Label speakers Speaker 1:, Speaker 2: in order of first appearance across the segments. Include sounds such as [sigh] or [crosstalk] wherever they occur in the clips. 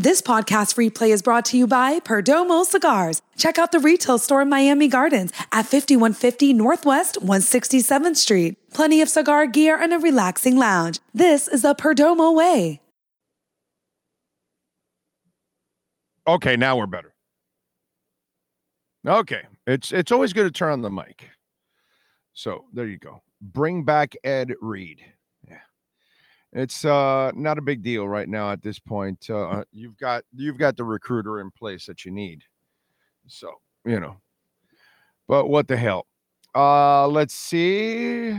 Speaker 1: This podcast replay is brought to you by Perdomo Cigars. Check out the retail store in Miami Gardens at 5150 Northwest 167th Street. Plenty of cigar gear and a relaxing lounge. This is the Perdomo way.
Speaker 2: Okay, now we're better. Okay, it's it's always good to turn on the mic. So there you go. Bring back Ed Reed. It's uh not a big deal right now at this point. Uh, you've got you've got the recruiter in place that you need. So you know, but what the hell? Uh, let's see.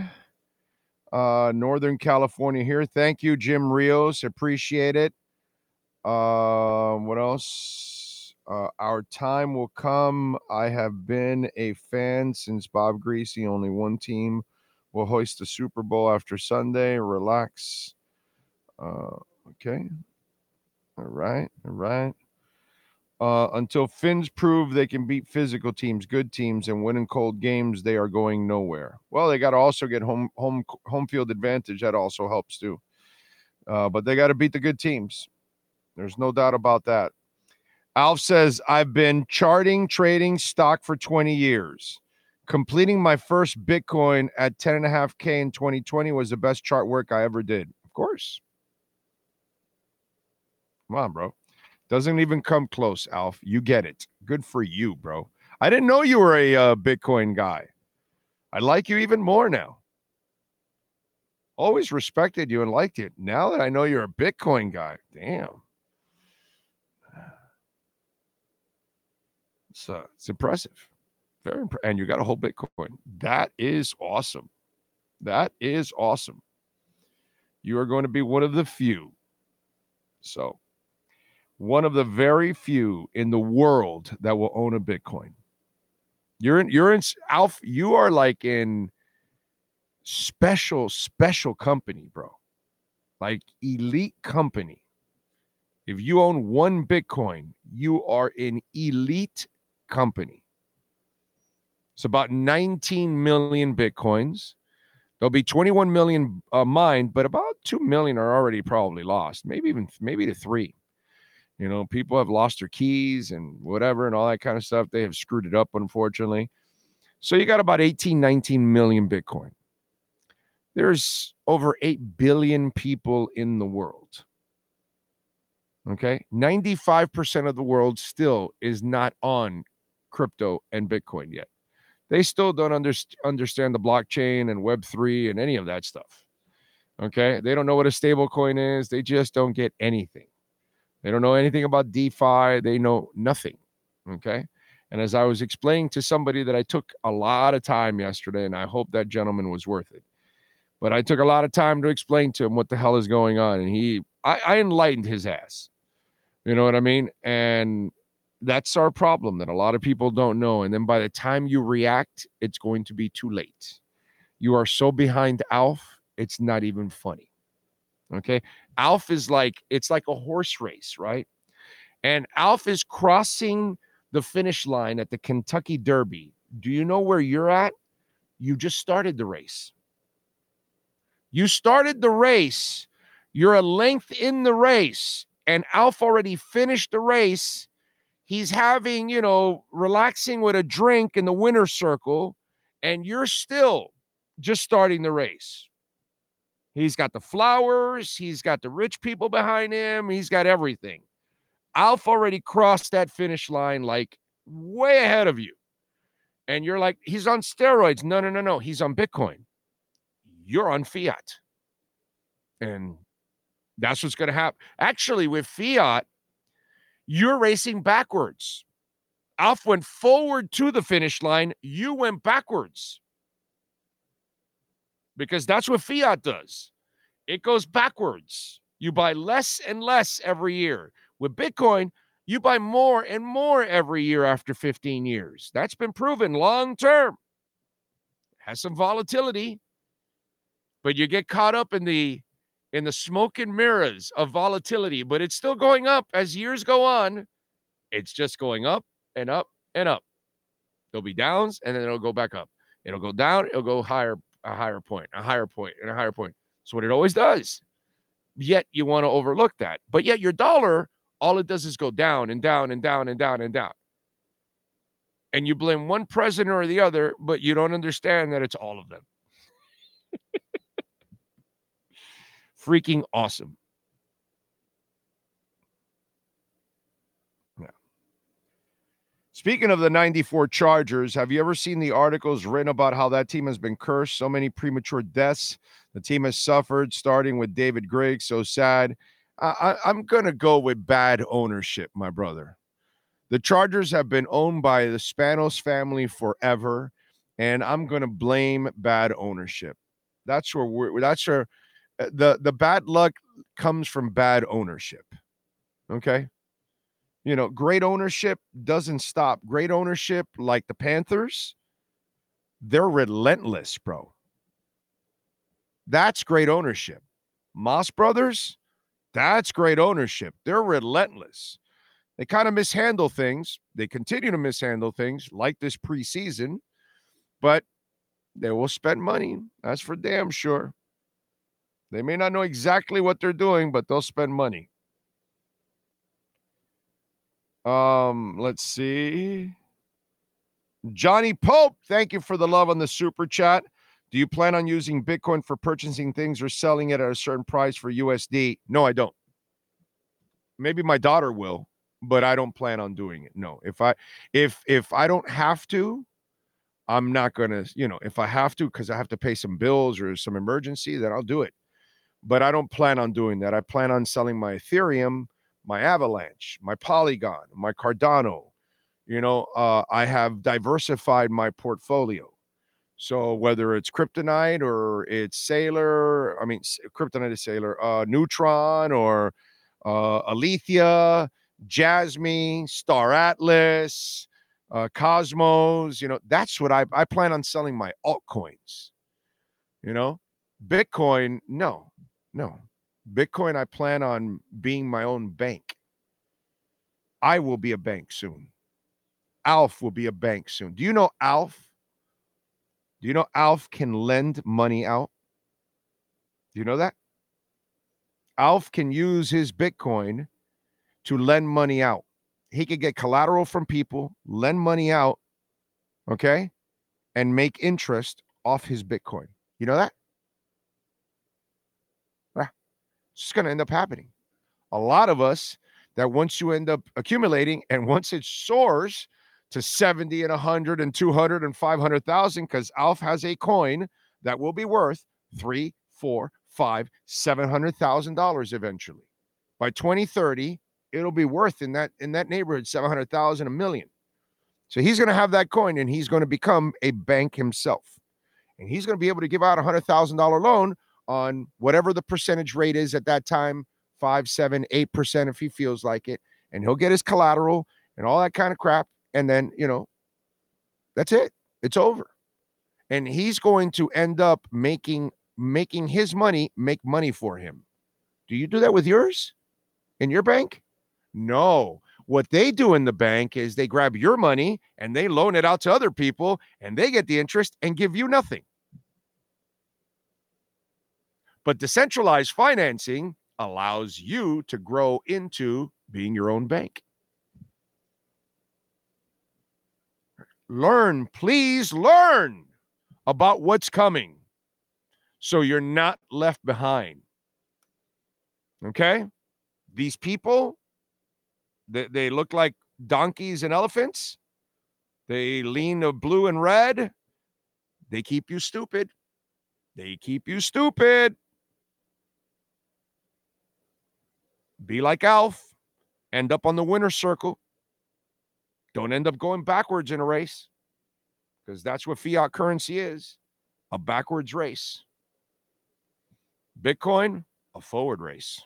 Speaker 2: Uh, Northern California here. Thank you, Jim Rios. Appreciate it. Uh, what else? Uh, our time will come. I have been a fan since Bob Griese. Only one team will hoist the Super Bowl after Sunday. Relax. Uh, okay. All right. All right. Uh, until Finns prove they can beat physical teams, good teams, and win in cold games, they are going nowhere. Well, they got to also get home home home field advantage. That also helps too. Uh, but they got to beat the good teams. There's no doubt about that. Alf says, I've been charting, trading stock for 20 years. Completing my first Bitcoin at 10 and a half K in 2020 was the best chart work I ever did. Of course. Come on, bro. Doesn't even come close, Alf. You get it. Good for you, bro. I didn't know you were a uh, Bitcoin guy. I like you even more now. Always respected you and liked it. Now that I know you're a Bitcoin guy, damn. [sighs] It's uh, it's impressive, very imp- and you got a whole Bitcoin. That is awesome. That is awesome. You are going to be one of the few. So, one of the very few in the world that will own a Bitcoin. You're in. You're in. Alf. You are like in special, special company, bro. Like elite company. If you own one Bitcoin, you are in elite company. It's about 19 million Bitcoins. There'll be 21 million uh, mined, but about 2 million are already probably lost, maybe even maybe to three. You know, people have lost their keys and whatever and all that kind of stuff. They have screwed it up, unfortunately. So you got about 18, 19 million Bitcoin. There's over 8 billion people in the world. Okay. 95% of the world still is not on crypto and Bitcoin yet. They still don't under, understand the blockchain and Web3 and any of that stuff. Okay. They don't know what a stable coin is. They just don't get anything. They don't know anything about DeFi. They know nothing. Okay. And as I was explaining to somebody that I took a lot of time yesterday, and I hope that gentleman was worth it. But I took a lot of time to explain to him what the hell is going on. And he, I, I enlightened his ass. You know what I mean? And that's our problem that a lot of people don't know. And then by the time you react, it's going to be too late. You are so behind Alf, it's not even funny. Okay. Alf is like, it's like a horse race, right? And Alf is crossing the finish line at the Kentucky Derby. Do you know where you're at? You just started the race. You started the race. You're a length in the race, and Alf already finished the race he's having, you know, relaxing with a drink in the winner's circle, and you're still just starting the race. He's got the flowers, he's got the rich people behind him, he's got everything. Alf already crossed that finish line like way ahead of you. And you're like, he's on steroids. No, no, no, no. He's on Bitcoin. You're on fiat. And that's what's going to happen. Actually, with fiat, you're racing backwards. Alf went forward to the finish line. You went backwards. Because that's what fiat does. It goes backwards. You buy less and less every year. With Bitcoin, you buy more and more every year after 15 years. That's been proven long term. Has some volatility, but you get caught up in the in the smoke and mirrors of volatility, but it's still going up as years go on. It's just going up and up and up. There'll be downs and then it'll go back up. It'll go down, it'll go higher, a higher point, a higher point, and a higher point. That's what it always does. Yet you want to overlook that. But yet your dollar all it does is go down and down and down and down and down. And you blame one president or the other, but you don't understand that it's all of them. [laughs] Freaking awesome. Speaking of the 94 Chargers, have you ever seen the articles written about how that team has been cursed? So many premature deaths the team has suffered, starting with David Griggs. So sad. I, I'm going to go with bad ownership, my brother. The Chargers have been owned by the Spanos family forever, and I'm going to blame bad ownership. That's where we're. That's where uh, the the bad luck comes from bad ownership. Okay, you know, great ownership doesn't stop. Great ownership, like the Panthers, they're relentless, bro. That's great ownership. Mas Brothers, that's great ownership. They're relentless. They kind of mishandle things. They continue to mishandle things like this preseason, but they will spend money. That's for damn sure. They may not know exactly what they're doing, but they'll spend money. Um, let's see. Johnny Pope, thank you for the love on the super chat. Do you plan on using Bitcoin for purchasing things or selling it at a certain price for USD? No, I don't. Maybe my daughter will, but I don't plan on doing it. No. If I if if I don't have to, I'm not going to, you know, if I have to cuz I have to pay some bills or some emergency, then I'll do it. But I don't plan on doing that. I plan on selling my Ethereum, my Avalanche, my Polygon, my Cardano. You know, uh, I have diversified my portfolio. So whether it's kryptonite or it's Sailor, I mean kryptonite is Sailor, uh, Neutron or uh, Jasmy, Star Atlas, uh, Cosmos. You know, that's what I I plan on selling my altcoins. You know, Bitcoin, no, no, Bitcoin. I plan on being my own bank. I will be a bank soon. Alf will be a bank soon. Do you know Alf? Do you know Alf can lend money out? Do you know that? Alf can use his Bitcoin to lend money out. He could get collateral from people, lend money out, okay, and make interest off his Bitcoin. You know that? Yeah. It's just going to end up happening. A lot of us that once you end up accumulating and once it soars, to 70 and 100 and 200 and 500,000 because Alf has a coin that will be worth three, four, five, seven hundred thousand dollars eventually. By 2030, it'll be worth in that in that neighborhood 700,000 a million. So he's going to have that coin and he's going to become a bank himself. And he's going to be able to give out a $100,000 loan on whatever the percentage rate is at that time, five, seven, eight percent if he feels like it. And he'll get his collateral and all that kind of crap and then you know that's it. It's over. And he's going to end up making making his money make money for him. Do you do that with yours? In your bank? No. What they do in the bank is they grab your money and they loan it out to other people and they get the interest and give you nothing but decentralized financing allows you to grow into being your own bank learn, please learn about what's coming so you're not left behind. Okay? These people, they, they look like donkeys and elephants. They lean of blue and red. They keep you stupid. They keep you stupid. Be like Alf. End up on the winner's circle. Don't end up going backwards in a race because that's what fiat currency is a backwards race. Bitcoin, a forward race.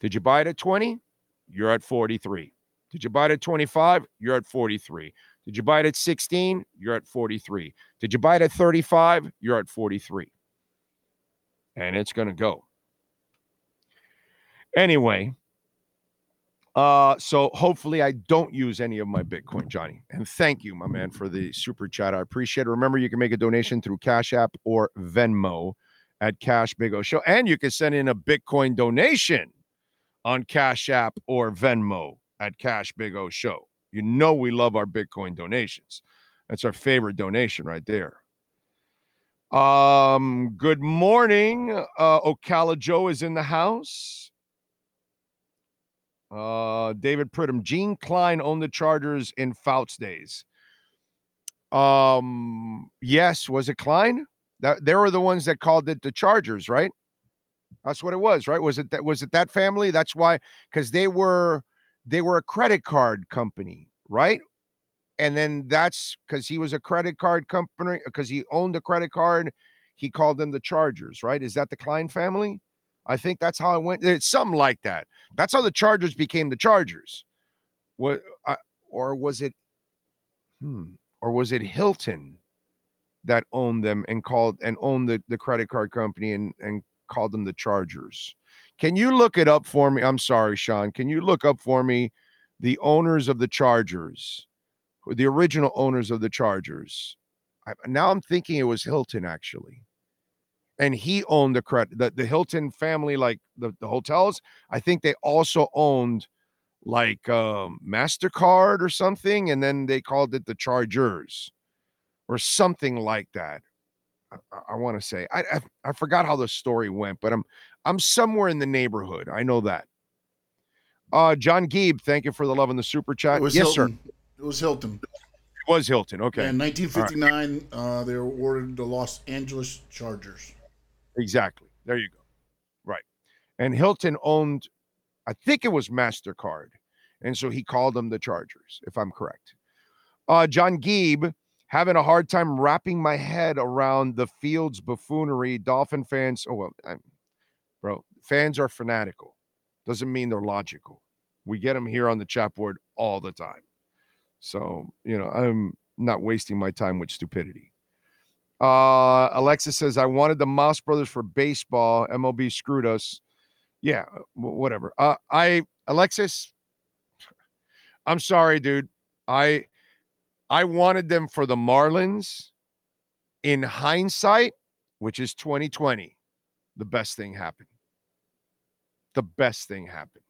Speaker 2: Did you buy it at 20? You're at 43. Did you buy it at 25? You're at 43. Did you buy it at 16? You're at 43. Did you buy it at 35? You're at 43. And it's going to go. Anyway, uh, so hopefully I don't use any of my Bitcoin, Johnny. And thank you, my man, for the super chat. I appreciate it. Remember, you can make a donation through Cash App or Venmo at Cash Big O Show. And you can send in a Bitcoin donation on Cash App or Venmo at Cash Big O Show. You know we love our Bitcoin donations. That's our favorite donation right there. Um, good morning. Uh, Ocala Joe is in the house. Uh, David Pridham, Gene Klein owned the Chargers in Fouts days. Um, yes, was it Klein? That they were the ones that called it the Chargers, right? That's what it was, right? Was it that was it that family? That's why because they were they were a credit card company, right? And then that's because he was a credit card company because he owned a credit card. He called them the Chargers, right? Is that the Klein family? I think that's how it went. It's something like that. That's how the Chargers became the Chargers. What or was it? Hmm. Or was it Hilton that owned them and called and owned the, the credit card company and and called them the Chargers? Can you look it up for me? I'm sorry, Sean. Can you look up for me the owners of the Chargers, the original owners of the Chargers? I, now I'm thinking it was Hilton actually and he owned the credit the, the hilton family like the, the hotels. I think they also owned like um mastercard or something and then they called it the chargers or something like that. I, I want to say I, I i forgot how the story went but i'm i'm somewhere in the neighborhood. I know that. Uh john Geeb, thank you for the love in the super chat.
Speaker 3: Yes hilton. sir it was hilton.
Speaker 2: It was hilton okay.
Speaker 3: In 1959 right. uh they were awarded the los angeles chargers
Speaker 2: Exactly. There you go. Right. And Hilton owned, I think it was MasterCard. And so he called them the Chargers, if I'm correct. Uh, John Geeb, having a hard time wrapping my head around the field's buffoonery. Dolphin fans, oh, well, I'm, bro, fans are fanatical. Doesn't mean they're logical. We get them here on the chat board all the time. So, you know, I'm not wasting my time with stupidity. Uh, Alexis says, I wanted the Mas brothers for baseball. MLB screwed us. Yeah, whatever. Uh, I, Alexis, I'm sorry, dude. I, I wanted them for the Marlins. In hindsight, which is 2020, the best thing happened. The best thing happened.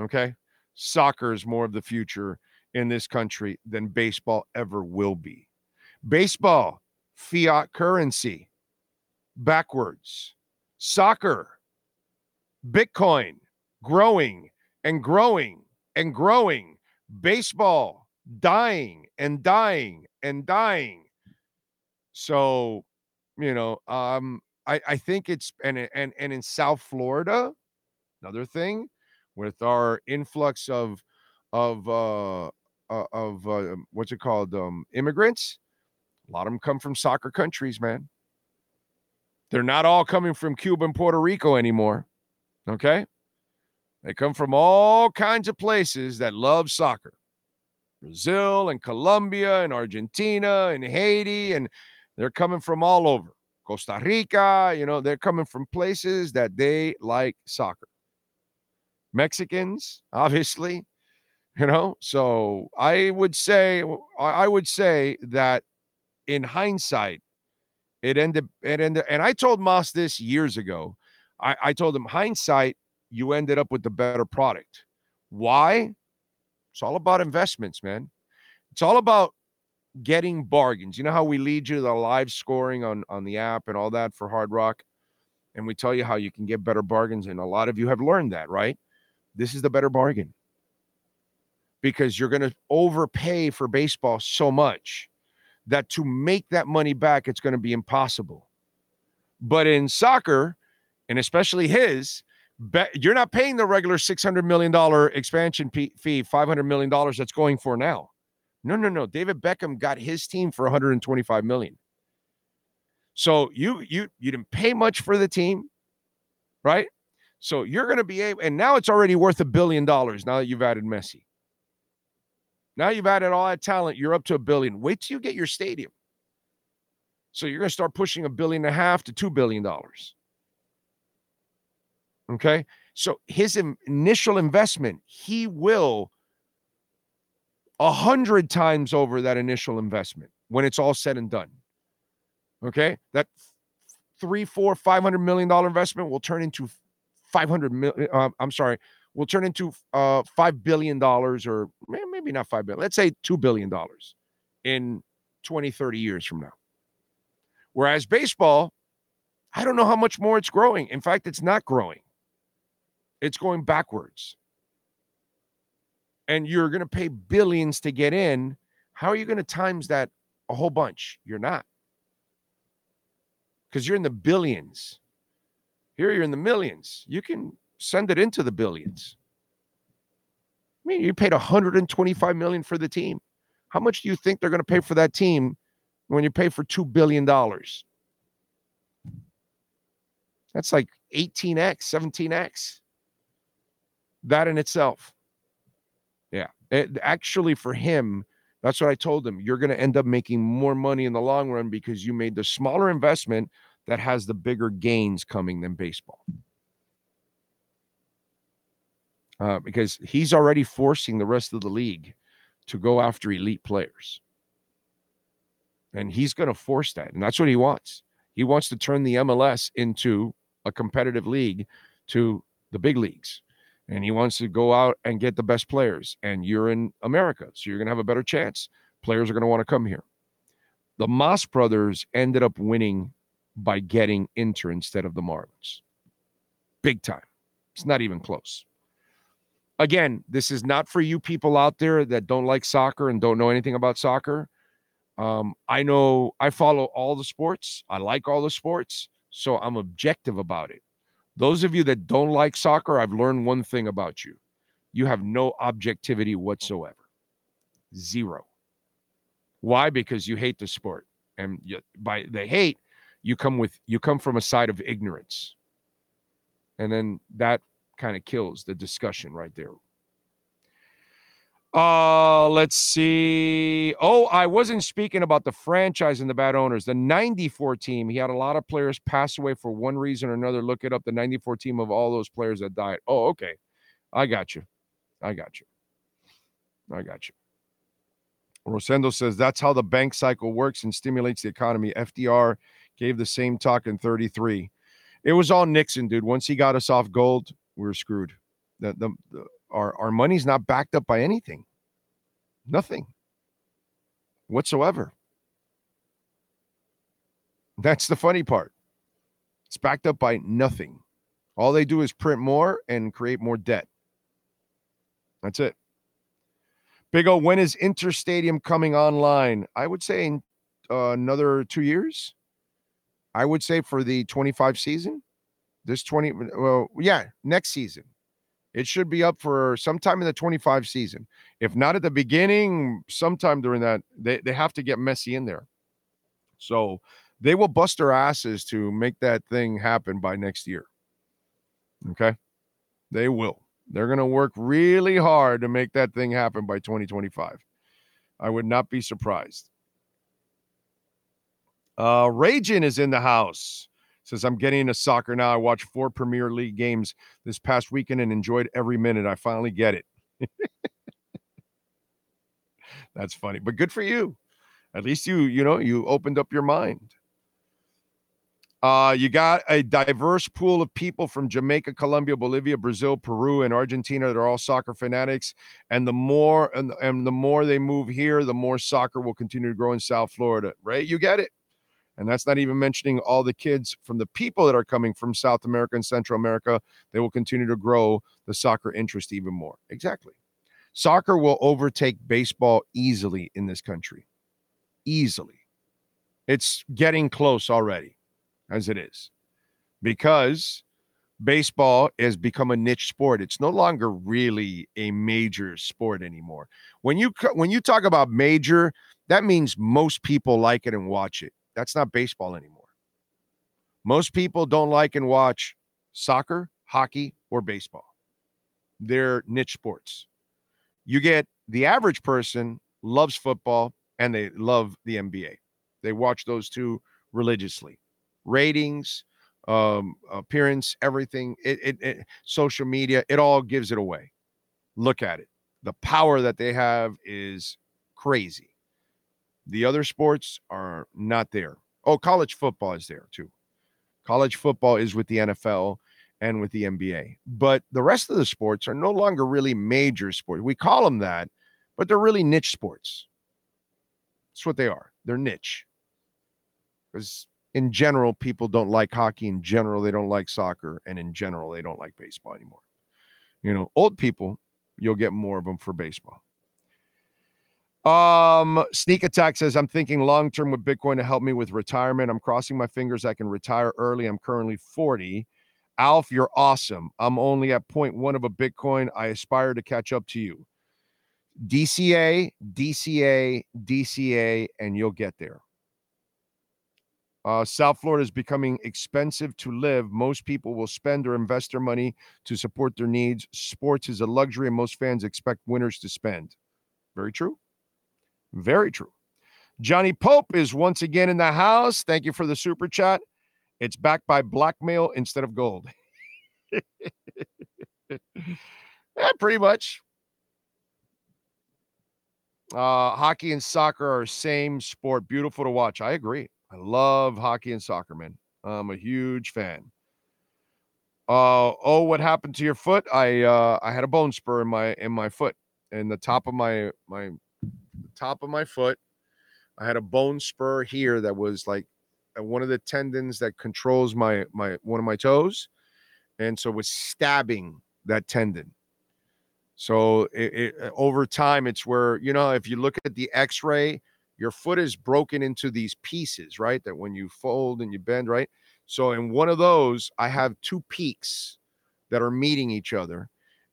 Speaker 2: Okay. Soccer is more of the future in this country than baseball ever will be. Baseball fiat currency backwards. Soccer, Bitcoin growing and growing and growing. Baseball dying and dying and dying. So, you know, um, I, I think it's and and and in South Florida, another thing with our influx of of uh, uh of uh, what's it called um immigrants a lot of them come from soccer countries, man. They're not all coming from Cuba and Puerto Rico anymore. Okay. They come from all kinds of places that love soccer Brazil and Colombia and Argentina and Haiti. And they're coming from all over Costa Rica. You know, they're coming from places that they like soccer. Mexicans, obviously, you know. So I would say, I would say that in hindsight, it ended it ended and I told Mas this years ago. I, I told him hindsight, you ended up with the better product. Why? It's all about investments, man. It's all about getting bargains. You know how we lead you to the live scoring on on the app and all that for Hard Rock, and we tell you how you can get better bargains, and a lot of you have learned that, right? This is the better bargain because you're going to overpay for baseball so much that to make that money back, it's going to be impossible. But in soccer, and especially his, you're not paying the regular $600 million expansion fee, $500 million that's going for now. No, no, no. David Beckham got his team for 125 million. So you you you didn't pay much for the team, right? So you're going to be able, and now it's already worth a billion dollars now that you've added Messi. Now you've added all that talent. You're up to a billion. Wait till you get your stadium. So you're going to start pushing a billion and a half to two billion dollars. Okay. So his initial investment, he will a hundred times over that initial investment when it's all said and done. Okay. That three, four, five hundred million dollar investment will turn into 500 million. Uh, I'm sorry, will turn into uh, $5 billion or maybe not 5 billion, let's say $2 billion in 20, 30 years from now. Whereas baseball, I don't know how much more it's growing. In fact, it's not growing, it's going backwards. And you're going to pay billions to get in. How are you going to times that a whole bunch? You're not. Because you're in the billions. Here you're in the millions. You can send it into the billions. I mean, you paid 125 million for the team. How much do you think they're going to pay for that team when you pay for $2 billion? That's like 18x, 17x. That in itself. Yeah. It, actually, for him, that's what I told him. You're going to end up making more money in the long run because you made the smaller investment that has the bigger gains coming than baseball. Uh, because he's already forcing the rest of the league to go after elite players. And he's going to force that. And that's what he wants. He wants to turn the MLS into a competitive league to the big leagues. And he wants to go out and get the best players. And you're in America. So you're going to have a better chance. Players are going to want to come here. The Mas brothers ended up winning by getting Inter instead of the Marlins. Big time. It's not even close again, this is not for you people out there that don't like soccer and don't know anything about soccer. Um, I know I follow all the sports. I like all the sports, so I'm objective about it. Those of you that don't like soccer, I've learned one thing about you. You have no objectivity whatsoever. Zero. Why? Because you hate the sport. And you, by the hate, you come with you come from a side of ignorance. And then that kind of kills the discussion right there. Uh, let's see. Oh, I wasn't speaking about the franchise and the bad owners. The 94 team, he had a lot of players pass away for one reason or another. Look it up. The 94 team of all those players that died. Oh, okay. I got you. I got you. I got you. Rosendo says that's how the bank cycle works and stimulates the economy. FDR gave the same talk in 33. It was all Nixon, dude. Once he got us off gold, were screwed. The, the, the, our, our money's not backed up by anything, nothing whatsoever. That's the funny part. It's backed up by nothing. All they do is print more and create more debt. That's it. Big O, when is Interstadium coming online? I would say in uh, another two years. I would say for the 25 season. This 20, well, yeah, next season. It should be up for sometime in the 25 season. If not at the beginning, sometime during that, they, they have to get Messi in there. So they will bust their asses to make that thing happen by next year. Okay. They will. They're going to work really hard to make that thing happen by 2025. I would not be surprised. Uh, Ragin is in the house says i'm getting into soccer now i watched four premier league games this past weekend and enjoyed every minute i finally get it [laughs] that's funny but good for you at least you you know you opened up your mind uh, you got a diverse pool of people from Jamaica, Colombia, Bolivia, Brazil, Peru, and Argentina They're all soccer fanatics. And the more and, and the more they move here, the more soccer will continue to grow in South Florida. Right? You get it. And that's not even mentioning all the kids from the people that are coming from South America and Central America. They will continue to grow the soccer interest even more. Exactly. Soccer will overtake baseball easily in this country. Easily. It's getting close already, as it is, because baseball has become a niche sport. It's no longer really a major sport anymore. When you when you talk about major, that means most people like it and watch it. That's not baseball anymore. Most people don't like and watch soccer, hockey, or baseball. They're niche sports. You get the average person loves football and they love the NBA. They watch those two religiously. Ratings, um, appearance, everything, it, it, it, social media, it all gives it away. Look at it. The power that they have is crazy. The other sports are not there. Oh, college football is there too. College football is with the NFL, and with the NBA. But the rest of the sports are no longer really major sports. We call them that, but they're really niche sports. That's what they are. They're niche. Because in general, people don't like hockey. In general, they don't like soccer. And in general, they don't like baseball anymore. You know, old people, you'll get more of them for baseball. Um, Sneak Attack says, I'm thinking long term with Bitcoin to help me with retirement. I'm crossing my fingers I can retire early. I'm currently 40. Alf, you're awesome. I'm only at 0.1 of a Bitcoin. I aspire to catch up to you. DCA, DCA, DCA, and you'll get there. Uh, South Florida is becoming expensive to live. Most people will spend or invest their money to support their needs. Sports is a luxury, and most fans expect winners to spend. Very true. Very true. Johnny Pope is once again in the house. Thank you for the super chat. It's backed by blackmail instead of gold. [laughs] yeah, pretty much. Uh, hockey and soccer are same sport. Beautiful to watch. I agree. I love hockey and soccer, man. I'm a huge fan. Uh, oh, what happened to your foot? I uh, I had a bone spur in my in my foot, in the top of my my top of my foot. I had a bone spur here that was like uh, one of the tendons that controls my my one of my toes, and so was stabbing that tendon. So it, it, uh, over time, it's where you know if you look at the X-ray, your foot is broken into these pieces, right? That when you fold and you bend, right? So in one of those, I have two peaks that are meeting each other,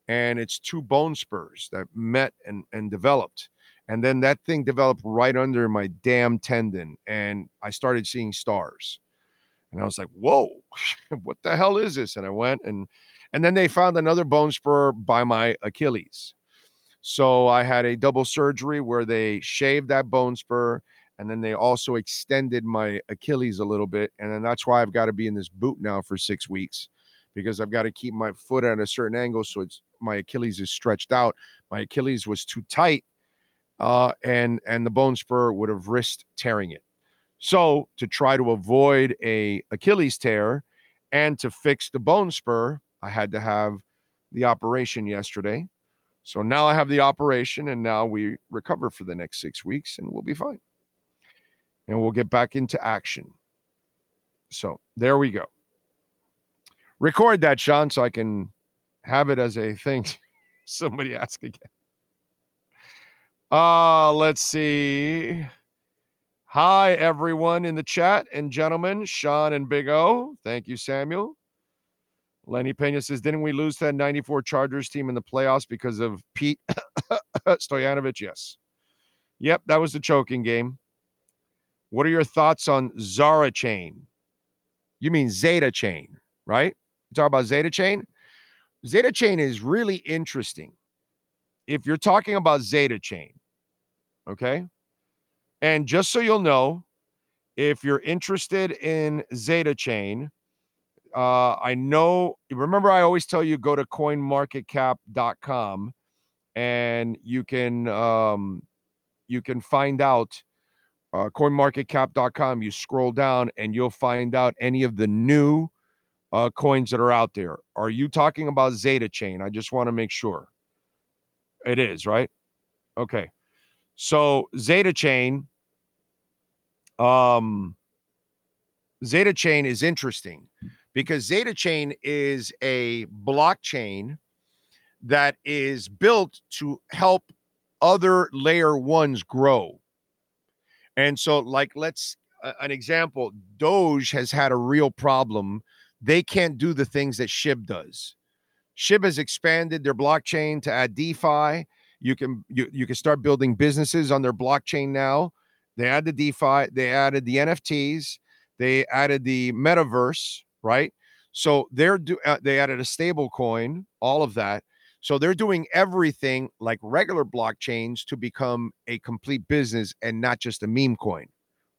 Speaker 2: and it's two bone spurs that met and and developed. And then that thing developed right under my damn tendon, and I started seeing stars. And I was like, "Whoa, [laughs] what the hell is this?" And I went and and then they found another bone spur by my Achilles. So I had a double surgery where they shaved that bone spur and then they also extended my Achilles a little bit. And then that's why I've got to be in this boot now for six weeks because I've got to keep my foot at a certain angle so it's my Achilles is stretched out. My Achilles was too tight uh, and and the bone spur would have risked tearing it. So to try to avoid a Achilles tear and to fix the bone spur, I had to have the operation yesterday. So now I have the operation, and now we recover for the next six weeks, and we'll be fine. And we'll get back into action. So there we go. Record that, Sean, so I can have it as a thing. [laughs] Somebody ask again. Uh, let's see. Hi, everyone in the chat and gentlemen, Sean and Big O. Thank you, Samuel. Lenny Pena says, Didn't we lose that 94 Chargers team in the playoffs because of Pete [coughs] Stoyanovich? Yes. Yep, that was the choking game. What are your thoughts on Zara chain? You mean Zeta chain, right? You talk about Zeta chain? Zeta chain is really interesting if you're talking about Zeta Chain, okay? And just so you'll know, if you're interested in Zeta Chain, uh, I know, remember, I always tell you go to coinmarketcap.com and you can um, you can find out uh, coinmarketcap.com. You scroll down and you'll find out any of the new uh, coins that are out there. Are you talking about Zeta Chain? I just want to make sure. It is, right? Okay. So Zeta Chain, um, Zeta Chain is interesting because Zeta Chain is a blockchain that is built to help other layer ones grow. And so, like, let's uh, an example Doge has had a real problem. They can't do the things that SHIB does. SHIB has expanded their blockchain to add DeFi. You can you, you can start building businesses on their blockchain now. They added the DeFi, they added the NFTs, they added the metaverse, right? So they're do uh, they added a stable coin, all of that. So they're doing everything like regular blockchains to become a complete business and not just a meme coin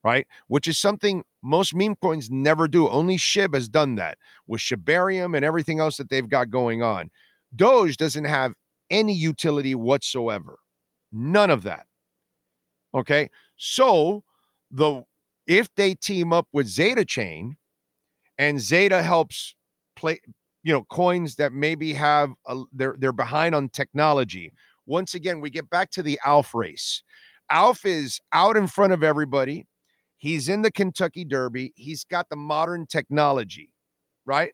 Speaker 2: right? Which is something most meme coins never do. Only SHIB has done that with Shibarium and everything else that they've got going on. Doge doesn't have any utility whatsoever. None of that. Okay. So the if they team up with Zeta Chain and Zeta helps play you know, coins that maybe have a, they're they're behind on technology. Once again, we get back to the Alf race. Alf is out in front of everybody. He's in the Kentucky Derby. He's got the modern technology, right?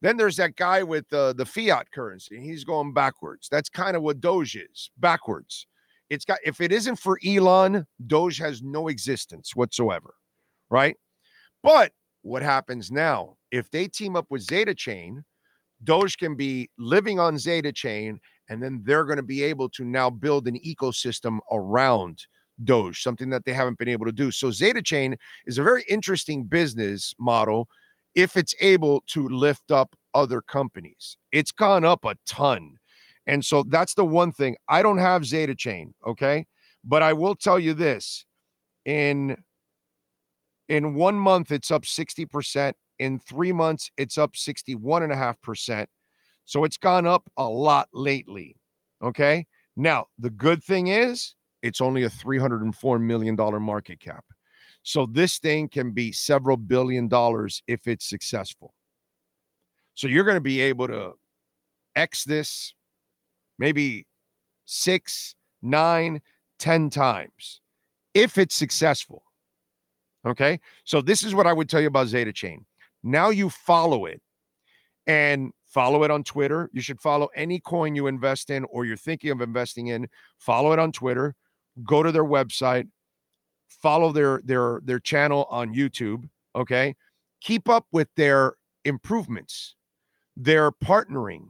Speaker 2: Then there's that guy with uh, the fiat currency. He's going backwards. That's kind of what Doge is backwards. It's got, if it isn't for Elon, Doge has no existence whatsoever, right? But what happens now? If they team up with Zeta Chain, Doge can be living on Zeta Chain, and then they're going to be able to now build an ecosystem around Doge, something that they haven't been able to do. So Zeta Chain is a very interesting business model if it's able to lift up other companies. It's gone up a ton. And so that's the one thing. I don't have Zeta Chain, okay? But I will tell you this. In in 1 month it's up 60%, in 3 months it's up 61.5%. So it's gone up a lot lately, okay? Now, the good thing is it's only a $304 million market cap. So this thing can be several billion dollars if it's successful. So you're going to be able to X this maybe six, nine, ten times if it's successful. Okay. So this is what I would tell you about Zeta Chain. Now you follow it and follow it on Twitter. You should follow any coin you invest in or you're thinking of investing in. Follow it on Twitter. Go to their website, follow their their their channel on YouTube, okay? Keep up with their improvements. They're partnering.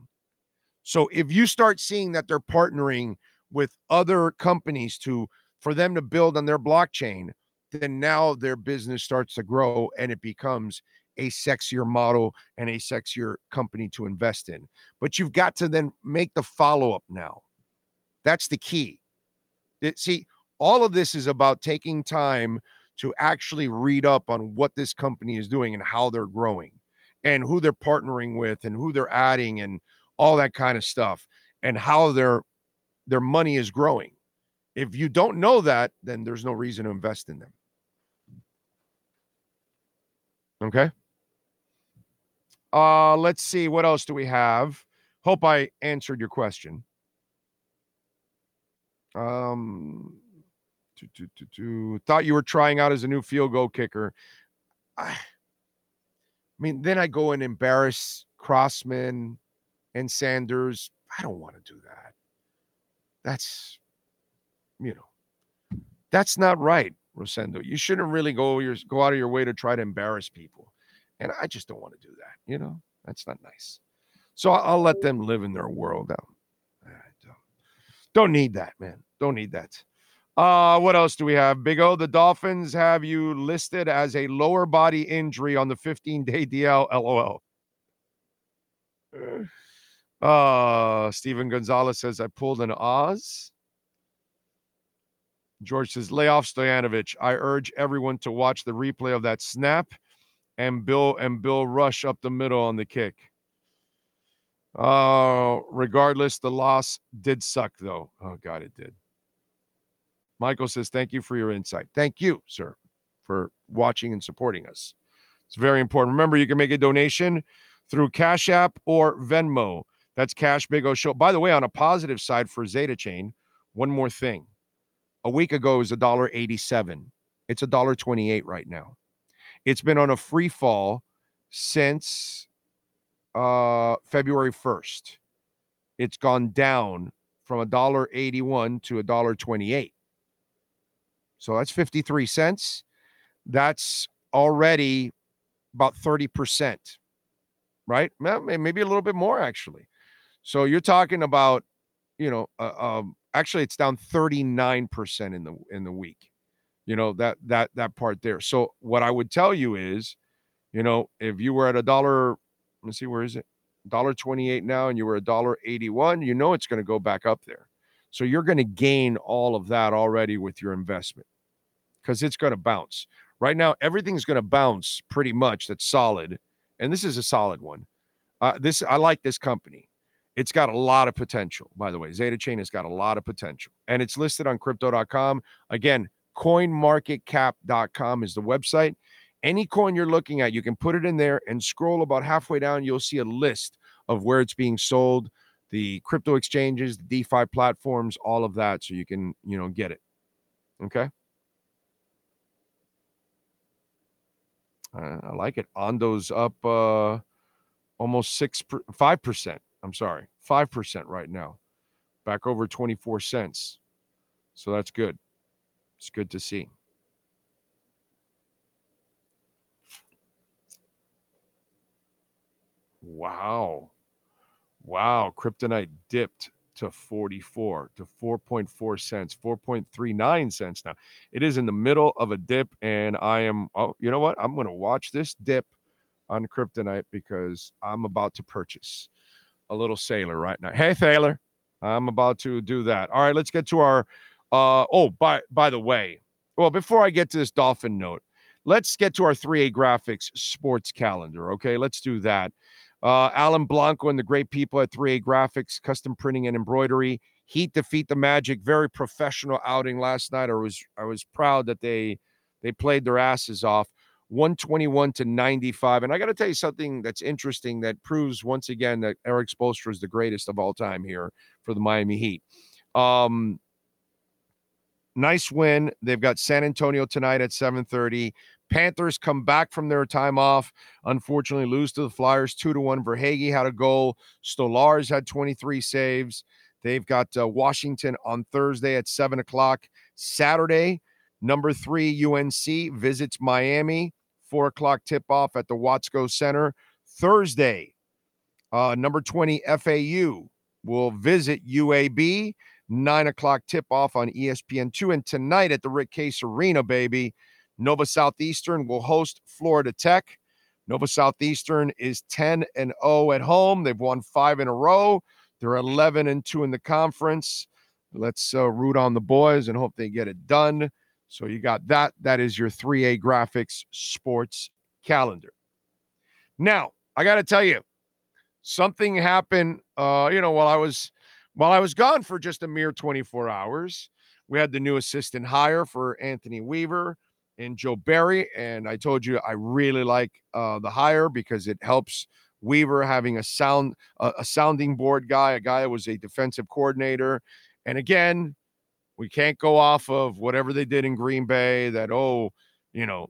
Speaker 2: So if you start seeing that they're partnering with other companies to for them to build on their blockchain, then now their business starts to grow and it becomes a sexier model and a sexier company to invest in. But you've got to then make the follow up now. That's the key. It, see, all of this is about taking time to actually read up on what this company is doing and how they're growing and who they're partnering with and who they're adding and all that kind of stuff and how their their money is growing. If you don't know that, then there's no reason to invest in them. Okay? Uh let's see what else do we have? Hope I answered your question. Um to, to, to, to, Thought you were trying out as a new field goal kicker. I, I mean, then I go and embarrass Crossman and Sanders. I don't want to do that. That's, you know, that's not right, Rosendo. You shouldn't really go your go out of your way to try to embarrass people. And I just don't want to do that. You know, that's not nice. So I'll, I'll let them live in their world. Don't, don't need that, man. Don't need that. Uh, what else do we have? Big O, the Dolphins have you listed as a lower body injury on the 15 day DL. LOL. Uh, Steven Gonzalez says, I pulled an Oz. George says, lay off Stoyanovich. I urge everyone to watch the replay of that snap and Bill and Bill rush up the middle on the kick. Uh, regardless, the loss did suck, though. Oh, God, it did. Michael says, Thank you for your insight. Thank you, sir, for watching and supporting us. It's very important. Remember, you can make a donation through Cash App or Venmo. That's Cash Big O Show. By the way, on a positive side for Zeta Chain, one more thing. A week ago it was $1.87. It's $1.28 right now. It's been on a free fall since uh, February 1st. It's gone down from $1.81 to $1.28. So that's 53 cents. That's already about 30%, right? Maybe a little bit more actually. So you're talking about, you know, uh, um, actually it's down 39% in the in the week. You know, that that that part there. So what I would tell you is, you know, if you were at a dollar, let's see where is it? Dollar 28 now and you were a dollar 81, you know it's going to go back up there. So you're going to gain all of that already with your investment because it's going to bounce. Right now, everything's going to bounce pretty much that's solid. And this is a solid one. Uh, this I like this company. It's got a lot of potential, by the way. Zeta Chain has got a lot of potential. And it's listed on crypto.com. Again, coinmarketcap.com is the website. Any coin you're looking at, you can put it in there and scroll about halfway down. You'll see a list of where it's being sold, the crypto exchanges, the DeFi platforms, all of that. So you can, you know, get it. Okay. Uh, I like it. Ondo's up uh, almost six, five percent. I'm sorry, five percent right now, back over 24 cents. So that's good. It's good to see. Wow. Wow. Kryptonite dipped to 44 to 4.4 cents, 4.39 cents now. It is in the middle of a dip, and I am, oh, you know what? I'm going to watch this dip on Kryptonite because I'm about to purchase a little sailor right now. Hey, sailor, I'm about to do that. All right, let's get to our. Uh, oh, by by the way, well, before I get to this dolphin note, let's get to our 3A graphics sports calendar. Okay, let's do that. Uh, Alan Blanco and the great people at 3A Graphics, custom printing and embroidery. Heat defeat the Magic. Very professional outing last night. I was I was proud that they they played their asses off. 121 to 95. And I got to tell you something that's interesting that proves once again that Erik Spoelstra is the greatest of all time here for the Miami Heat. Um, nice win. They've got San Antonio tonight at 7:30. Panthers come back from their time off. Unfortunately, lose to the Flyers two to one. Verhaeghe had a goal. Stolarz had 23 saves. They've got uh, Washington on Thursday at seven o'clock. Saturday, number three UNC visits Miami. Four o'clock tip off at the Watsco Center. Thursday, uh, number 20 FAU will visit UAB. Nine o'clock tip off on ESPN2. And tonight at the Rick Case Arena, baby, Nova Southeastern will host Florida Tech. Nova Southeastern is 10 and 0 at home. They've won five in a row. They're 11 and 2 in the conference. Let's uh, root on the boys and hope they get it done. So you got that. That is your 3A graphics sports calendar. Now, I got to tell you, something happened uh, you know, while I was while I was gone for just a mere 24 hours. We had the new assistant hire for Anthony Weaver and Joe Barry. And I told you I really like uh, the hire because it helps Weaver having a sound uh, a sounding board guy, a guy that was a defensive coordinator. And again, we can't go off of whatever they did in Green Bay. That oh, you know,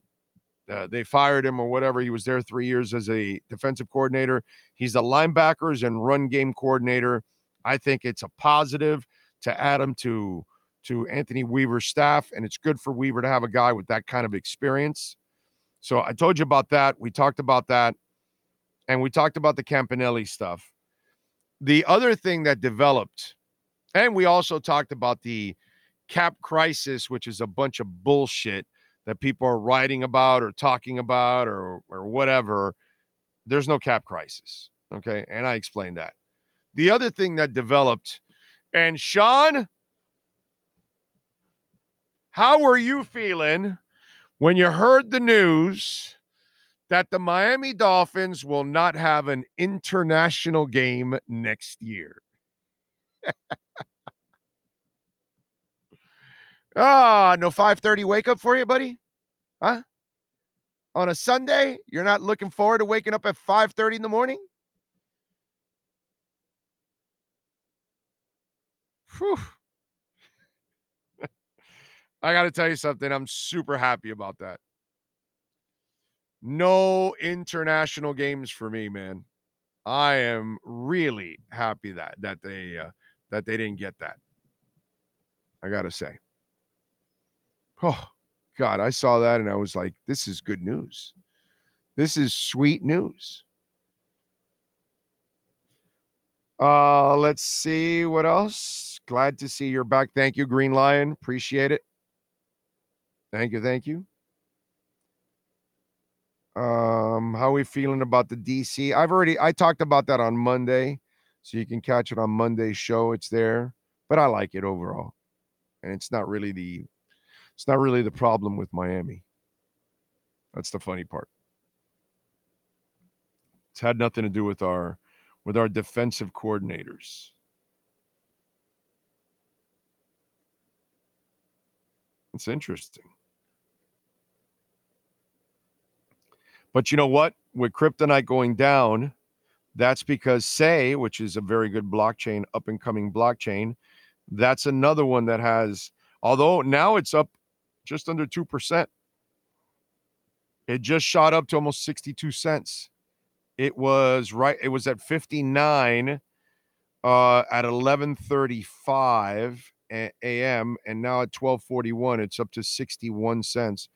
Speaker 2: uh, they fired him or whatever. He was there three years as a defensive coordinator. He's the linebackers and run game coordinator. I think it's a positive to add him to to Anthony Weaver's staff, and it's good for Weaver to have a guy with that kind of experience. So I told you about that. We talked about that, and we talked about the Campanelli stuff. The other thing that developed, and we also talked about the cap crisis, which is a bunch of bullshit that people are writing about or talking about or or whatever. There's no cap crisis. Okay. And I explained that. The other thing that developed, and Sean, how were you feeling when you heard the news that the Miami Dolphins will not have an international game next year? [laughs] Ah, no 5:30 wake up for you, buddy? Huh? On a Sunday, you're not looking forward to waking up at 5:30 in the morning? Whew. I got to tell you something. I'm super happy about that. No international games for me, man. I am really happy that that they uh, that they didn't get that. I got to say. Oh, God, I saw that and I was like, this is good news. This is sweet news. Uh, let's see what else. Glad to see you're back. Thank you, Green Lion. Appreciate it. Thank you, thank you. Um, how are we feeling about the DC? I've already I talked about that on Monday, so you can catch it on Monday's show. It's there, but I like it overall, and it's not really the it's not really the problem with Miami. That's the funny part. It's had nothing to do with our with our defensive coordinators. It's interesting. But you know what? With kryptonite going down, that's because Sei, which is a very good blockchain, up and coming blockchain, that's another one that has, although now it's up just under 2%. It just shot up to almost 62 cents. It was right, it was at 59 uh at 11:35 a.m. and now at 12:41 it's up to 61 cents.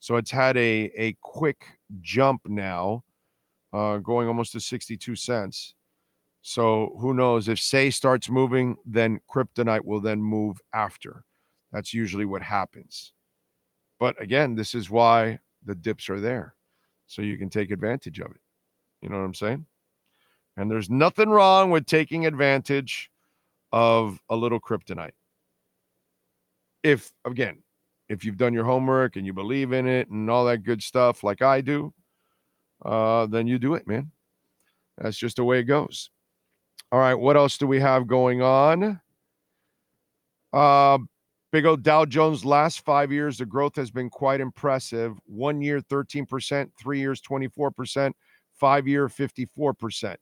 Speaker 2: So it's had a a quick jump now uh going almost to 62 cents. So who knows if Sei starts moving then kryptonite will then move after. That's usually what happens. But again, this is why the dips are there. So you can take advantage of it. You know what I'm saying? And there's nothing wrong with taking advantage of a little kryptonite. If, again, if you've done your homework and you believe in it and all that good stuff like I do, uh, then you do it, man. That's just the way it goes. All right, what else do we have going on? Uh, big old Dow Jones last five years, the growth has been quite impressive. One year, 13%, three years, 24%, five year, 54%.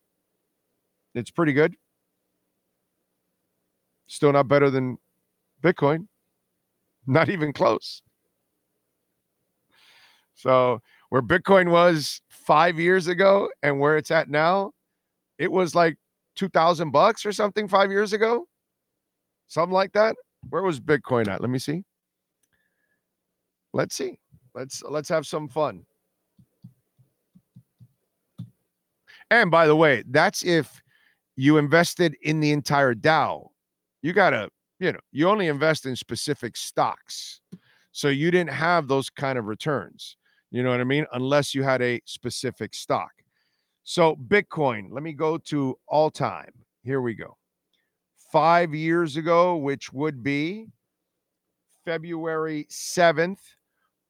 Speaker 2: It's pretty good. Still not better than Bitcoin. Not even close. So, where Bitcoin was five years ago and where it's at now, it was like 2000 bucks or something five years ago. Something like that. Where was Bitcoin at? Let me see. Let's see. Let's let's have some fun. And by the way, that's if you invested in the entire Dow. You got to, you know, you only invest in specific stocks. So you didn't have those kind of returns. You know what I mean? Unless you had a specific stock. So Bitcoin, let me go to all time. Here we go. Five years ago, which would be February 7th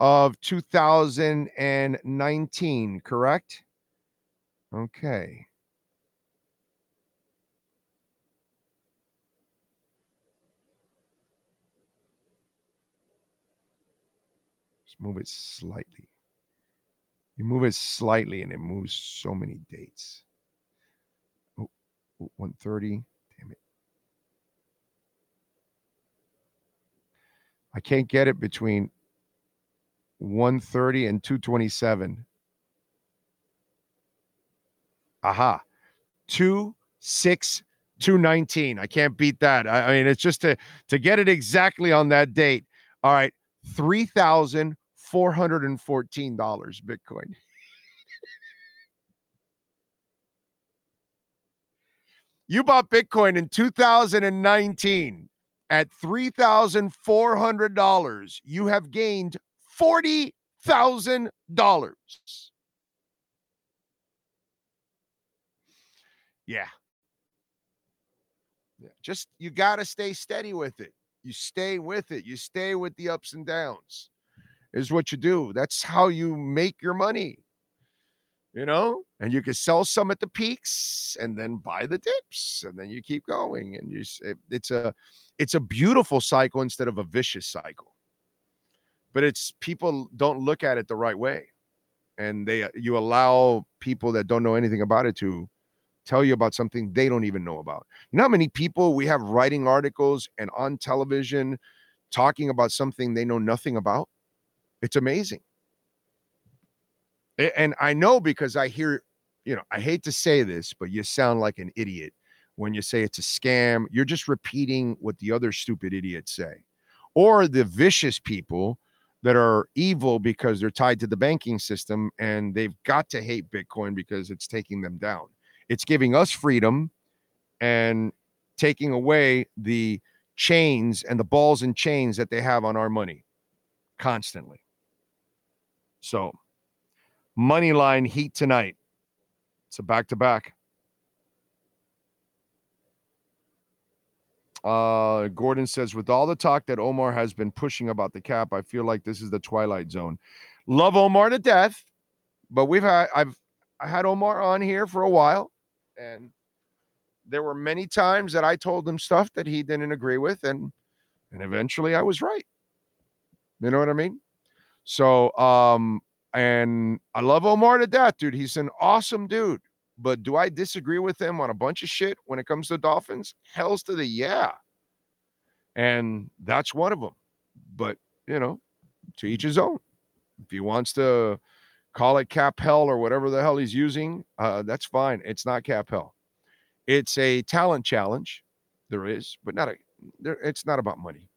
Speaker 2: of 2019, correct? Okay. Move it slightly. You move it slightly and it moves so many dates. Oh, 130. Damn it. I can't get it between 130 and 227. Aha. 2 6 219. I can't beat that. I, I mean, it's just to to get it exactly on that date. All right. $3,414 Bitcoin. you bought Bitcoin in 2019 at $3,400. You have gained $40,000. Yeah. Yeah. Just you got to stay steady with it. You stay with it. You stay with the ups and downs, is what you do. That's how you make your money, you know? And you can sell some at the peaks and then buy the dips and then you keep going. And you, it, it's a, it's a beautiful cycle instead of a vicious cycle. But it's people don't look at it the right way. And they, uh, you allow people that don't know anything about it to tell you about something they don't even know about. You know how many people we have writing articles and on television talking about something they know nothing about? It's amazing. And I know because I hear, you know, I hate to say this, but you sound like an idiot when you say it's a scam. You're just repeating what the other stupid idiots say. Or the vicious people that are evil because they're tied to the banking system and they've got to hate Bitcoin because it's taking them down. It's giving us freedom and taking away the chains and the balls and chains that they have on our money constantly. So, money line heat tonight. It's a back to back. Uh, Gordon says, with all the talk that Omar has been pushing about the cap, I feel like this is the twilight zone. Love Omar to death, but we've had I've I had Omar on here for a while, and there were many times that I told him stuff that he didn't agree with, and and eventually I was right. You know what I mean? So um, and I love Omar to death, dude. He's an awesome dude. But do I disagree with him on a bunch of shit when it comes to Dolphins? Hell's to the yeah. And that's one of them. But, you know, to each his own. If he wants to call it cap hell or whatever the hell he's using, uh, that's fine. It's not cap hell. It's a talent challenge. There is, but not a. There, it's not about money.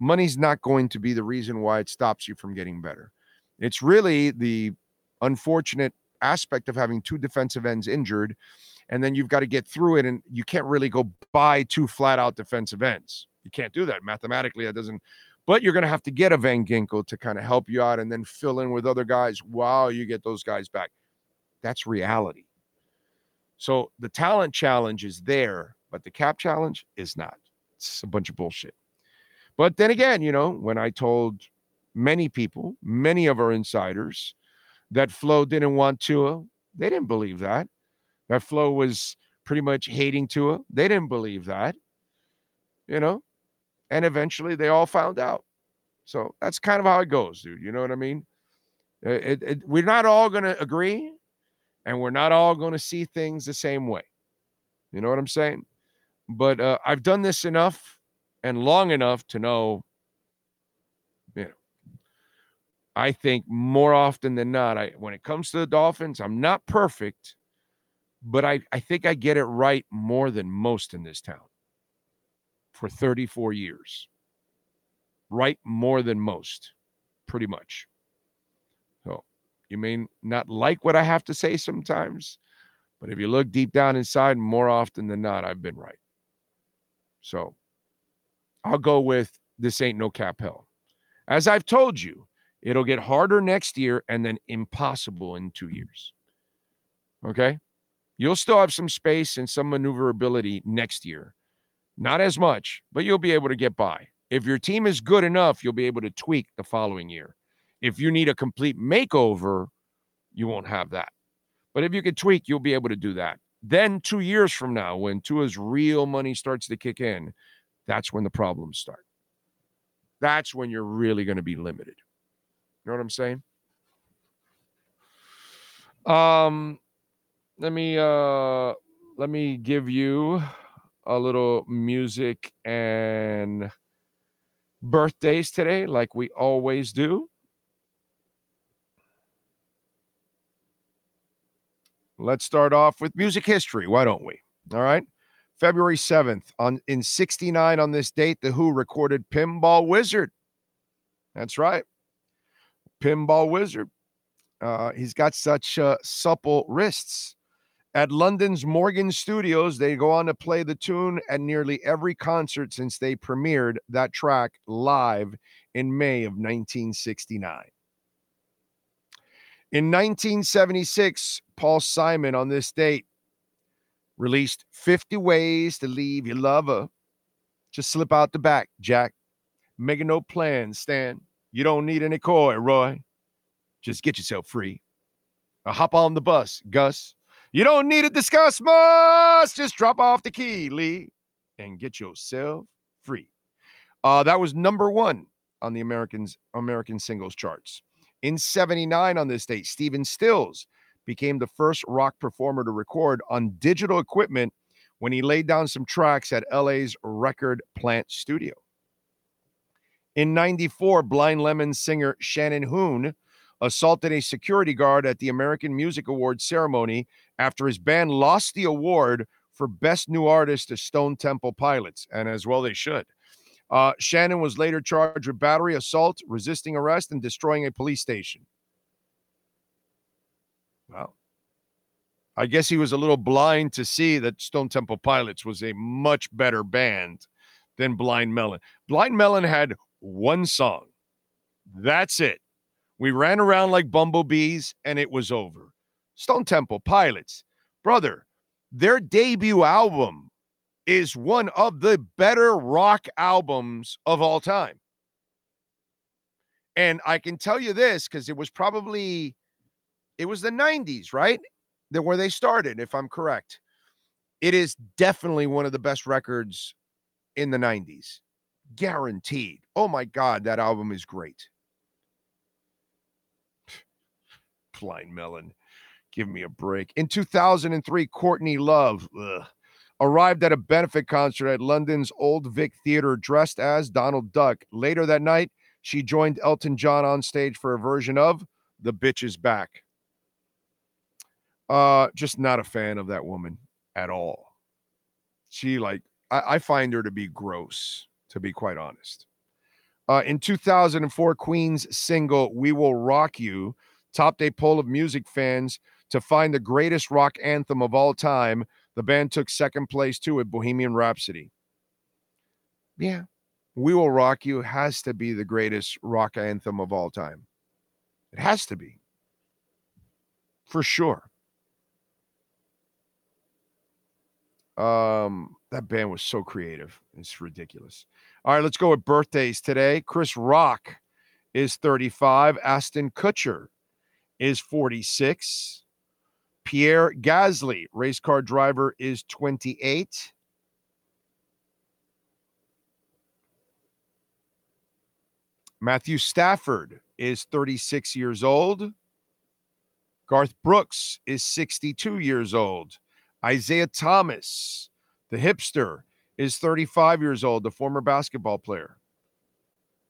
Speaker 2: Money's not going to be the reason why it stops you from getting better. It's really the unfortunate aspect of having two defensive ends injured, and then you've got to get through it, and you can't really go buy two flat out defensive ends. You can't do that mathematically. That doesn't. But you're going to have to get a Van Ginkel to kind of help you out, and then fill in with other guys while you get those guys back. That's reality. So the talent challenge is there, but the cap challenge is not. It's a bunch of bullshit. But then again, you know, when I told many people, many of our insiders, that Flo didn't want Tua, they didn't believe that. That Flo was pretty much hating Tua, they didn't believe that. You know, and eventually they all found out. So that's kind of how it goes, dude. You know what I mean? It, it, we're not all going to agree and we're not all going to see things the same way. You know what I'm saying? But uh, I've done this enough and long enough to know, you know, I think more often than not, I when it comes to the Dolphins, I'm not perfect, but I, I think I get it right more than most in this town for 34 years. Right more than most, pretty much. So you may not like what I have to say sometimes, but if you look deep down inside, more often than not, I've been right. So I'll go with this ain't no cap hell. As I've told you, it'll get harder next year and then impossible in two years. Okay. You'll still have some space and some maneuverability next year. Not as much, but you'll be able to get by. If your team is good enough, you'll be able to tweak the following year. If you need a complete makeover, you won't have that. But if you can tweak, you'll be able to do that. Then, two years from now, when Tua's real money starts to kick in, that's when the problems start. That's when you're really going to be limited. You know what I'm saying? Um, let me uh let me give you a little music and birthdays today, like we always do. Let's start off with music history. Why don't we? All right. February 7th, on in 69 on this date, The Who recorded Pinball Wizard. That's right. Pinball Wizard. Uh, he's got such uh, supple wrists. At London's Morgan Studios, they go on to play the tune at nearly every concert since they premiered that track live in May of 1969. In 1976, Paul Simon on this date released 50 Ways to Leave Your Lover. Just slip out the back, Jack. Making no plans, Stan. You don't need any coy, Roy. Just get yourself free. Or hop on the bus, Gus. You don't need to discuss much. Just drop off the key, Lee, and get yourself free. Uh, that was number one on the Americans American singles charts. In 79 on this date, Stephen Stills became the first rock performer to record on digital equipment when he laid down some tracks at LA's Record Plant Studio. In 94, Blind Lemon singer Shannon Hoon assaulted a security guard at the American Music Awards ceremony after his band lost the award for Best New Artist to Stone Temple Pilots, and as well they should. Uh, Shannon was later charged with battery, assault, resisting arrest, and destroying a police station. I guess he was a little blind to see that Stone Temple Pilots was a much better band than Blind Melon. Blind Melon had one song. That's it. We ran around like bumblebees and it was over. Stone Temple Pilots, brother, their debut album is one of the better rock albums of all time. And I can tell you this because it was probably it was the 90s, right? That where they started, if I'm correct. It is definitely one of the best records in the 90s. Guaranteed. Oh my God, that album is great. [sighs] Blind Melon. Give me a break. In 2003, Courtney Love ugh, arrived at a benefit concert at London's Old Vic Theatre dressed as Donald Duck. Later that night, she joined Elton John on stage for a version of The Bitch is Back. Uh, just not a fan of that woman at all. She like I, I find her to be gross, to be quite honest. Uh, in 2004, Queen's single "We Will Rock You" topped a poll of music fans to find the greatest rock anthem of all time. The band took second place too with Bohemian Rhapsody. Yeah, "We Will Rock You" has to be the greatest rock anthem of all time. It has to be, for sure. Um, that band was so creative. It's ridiculous. All right, let's go with birthdays today. Chris Rock is 35. Ashton Kutcher is 46. Pierre Gasly, race car driver, is 28. Matthew Stafford is 36 years old. Garth Brooks is 62 years old. Isaiah Thomas, the hipster, is 35 years old, the former basketball player.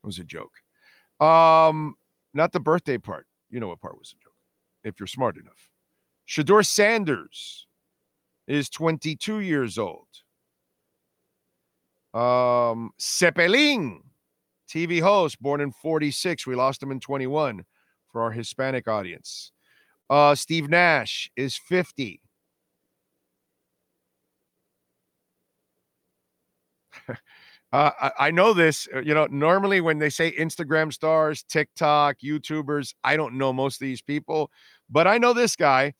Speaker 2: It was a joke. Um, not the birthday part. You know what part was a joke, if you're smart enough. Shedeur Sanders is 22 years old. Um, Cepillín, TV host, born in 46. We lost him in 21 for our Hispanic audience. Uh, Steve Nash is 50. [laughs] Uh, I, I, know this. Uh, you know, normally when they say Instagram stars, TikTok, YouTubers, I don't know most of these people, but I know this guy,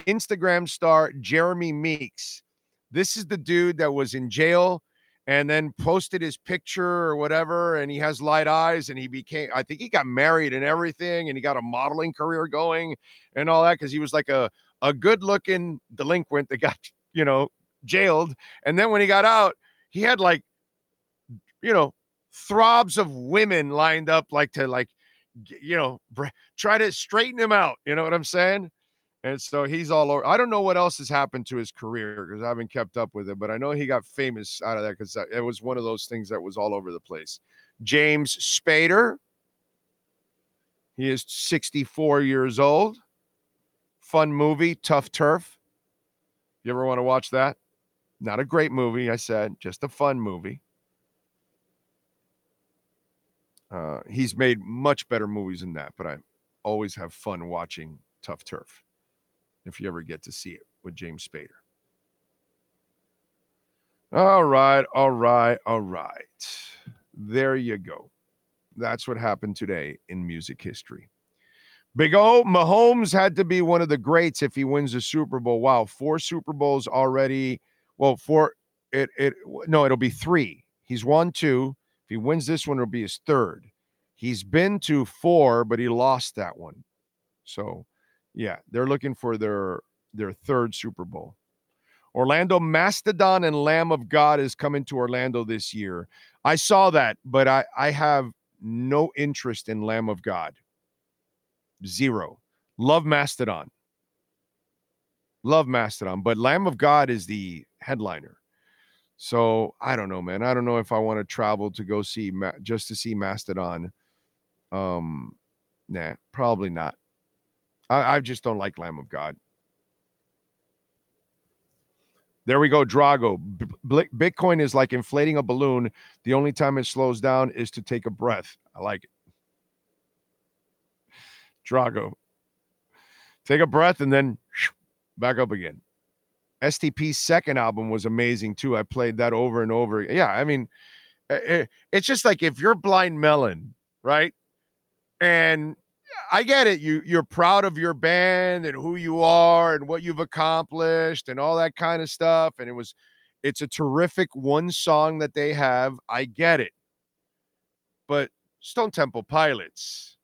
Speaker 2: Instagram star Jeremy Meeks. This is the dude that was in jail and then posted his picture or whatever, and he has light eyes, and he became, I think he got married and everything, and he got a modeling career going and all that because he was like a a good looking delinquent that got you know jailed, and then when he got out, he had like you know, throbs of women lined up like to like, you know, try to straighten him out. You know what I'm saying? And so he's all over. I don't know what else has happened to his career because I haven't kept up with it, but I know he got famous out of that because it was one of those things that was all over the place. James Spader. He is 64 years old. Fun movie, Tough Turf. You ever want to watch that? Not a great movie, I said, just a fun movie. Uh, he's made much better movies than that, but I always have fun watching Tough Turf if you ever get to see it with James Spader. All right, all right, all right. There you go. That's what happened today in music history. Big O, Mahomes had to be one of the greats if he wins the Super Bowl. Wow, four Super Bowls already. Well, four, it, it, no, it'll be three. He's won two. If he wins this one, it'll be his third. He's been to four, but he lost that one. So, yeah, they're looking for their their third Super Bowl. Orlando Mastodon and Lamb of God is coming to Orlando this year. I saw that, but I I have no interest in Lamb of God. Zero. Love Mastodon. Love Mastodon, but Lamb of God is the headliner. So I don't know, man. I don't know if I want to travel to go see just to see Mastodon. Um, nah, probably not. I, I just don't like Lamb of God. There we go, Drago. B- Bitcoin is like inflating a balloon. The only time it slows down is to take a breath. I like it. Drago. Take a breath and then back up again. STP's second album was amazing too. I played that over and over. Yeah, I mean, eh, eh, it's just like if you're Blind Melon, right? And I get it. You you're proud of your band and who you are and what you've accomplished and all that kind of stuff. And it was, it's a terrific one song that they have. I get it. But Stone Temple Pilots,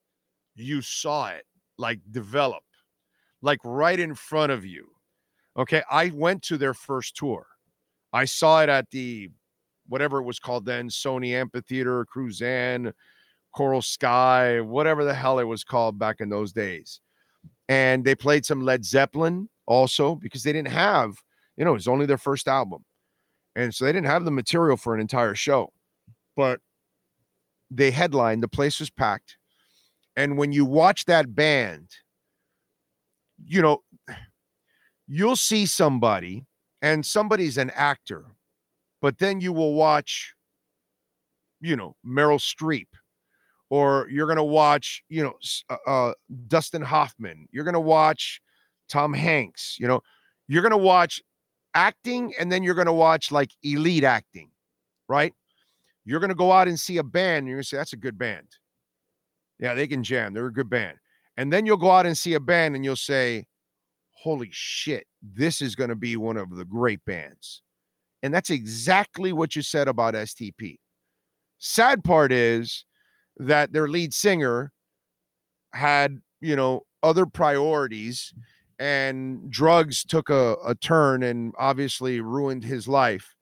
Speaker 2: you saw it like develop, like right in front of you Okay. I went to their first tour. I saw it at the whatever it was called then Sony Amphitheater, Cruzan, Coral Sky, whatever the hell it was called back in those days. and they played some Led Zeppelin also because they didn't have, you know, it was only their first album. And so they didn't have the material for an entire show. But they headlined, the place was packed. And when you watch that band, you know, you'll see somebody and somebody's an actor, but then you will watch, you know, Meryl Streep, or you're going to watch, you know, uh, uh, Dustin Hoffman, you're going to watch Tom Hanks, you know, you're going to watch acting and then you're going to watch like elite acting, right? You're going to go out and see a band and you're going to say, that's a good band. Yeah, they can jam. They're a good band. And then you'll go out and see a band and you'll say, holy shit, this is going to be one of the great bands. And that's exactly what you said about STP. Sad part is that their lead singer had, you know, other priorities and drugs took a, a turn and obviously ruined his life.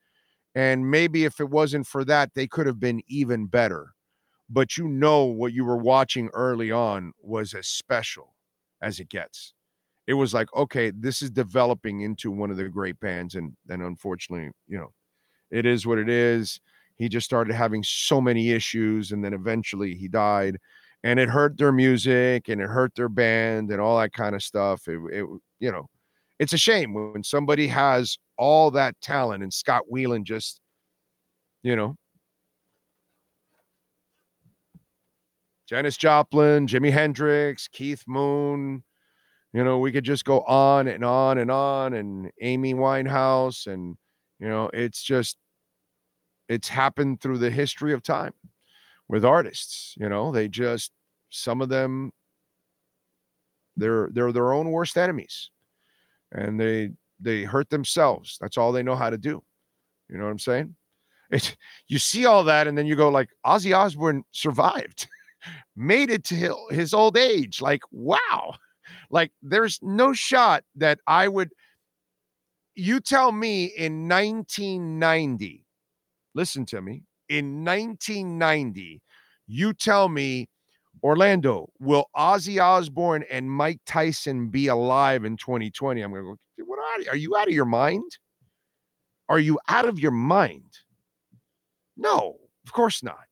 Speaker 2: And maybe if it wasn't for that, they could have been even better. But you know what you were watching early on was as special as it gets. It was like, okay, this is developing into one of the great bands. And then unfortunately, you know, it is what it is. He just started having so many issues and then eventually he died and it hurt their music and it hurt their band and all that kind of stuff. It, it you know, it's a shame when somebody has all that talent and Scott Weiland just, you know, Janis Joplin, Jimi Hendrix, Keith Moon, you know, we could just go on and on and on and Amy Winehouse and you know, it's just it's happened through the history of time with artists. You know, they just some of them they're they're their own worst enemies, and they they hurt themselves. That's all they know how to do. You know what I'm saying? It's you see all that, and then you go like Ozzy Osbourne survived, [laughs] made it to his old age. Like wow, like there's no shot that I would. You tell me in 1990, listen to me, in 1990, you tell me, Orlando, will Ozzy Osbourne and Mike Tyson be alive in 2020? I'm going to go, what are, you? are you out of your mind? Are you out of your mind? No, of course not.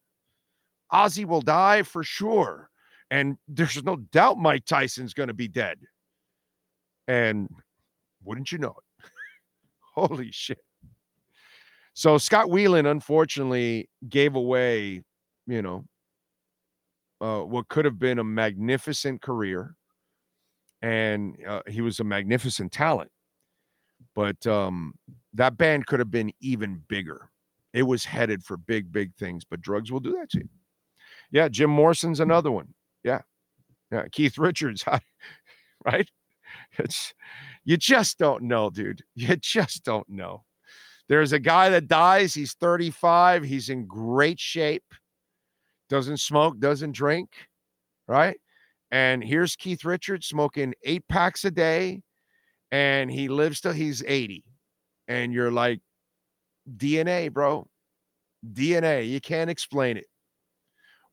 Speaker 2: Ozzy will die for sure. And there's no doubt Mike Tyson's going to be dead. And wouldn't you know it? [laughs] Holy shit. So Scott Weiland, unfortunately, gave away, you know, uh, what could have been a magnificent career, and uh, he was a magnificent talent. But um, that band could have been even bigger. It was headed for big, big things. But drugs will do that to you. Yeah, Jim Morrison's another one. Yeah, yeah, Keith Richards, [laughs] right? It's you just don't know, dude. [laughs] You just don't know. There's a guy that dies. He's 35. He's in great shape doesn't smoke, doesn't drink, right? And here's Keith Richards smoking eight packs a day, and he lives till he's 80. And you're like, DNA, bro. DNA. You can't explain it.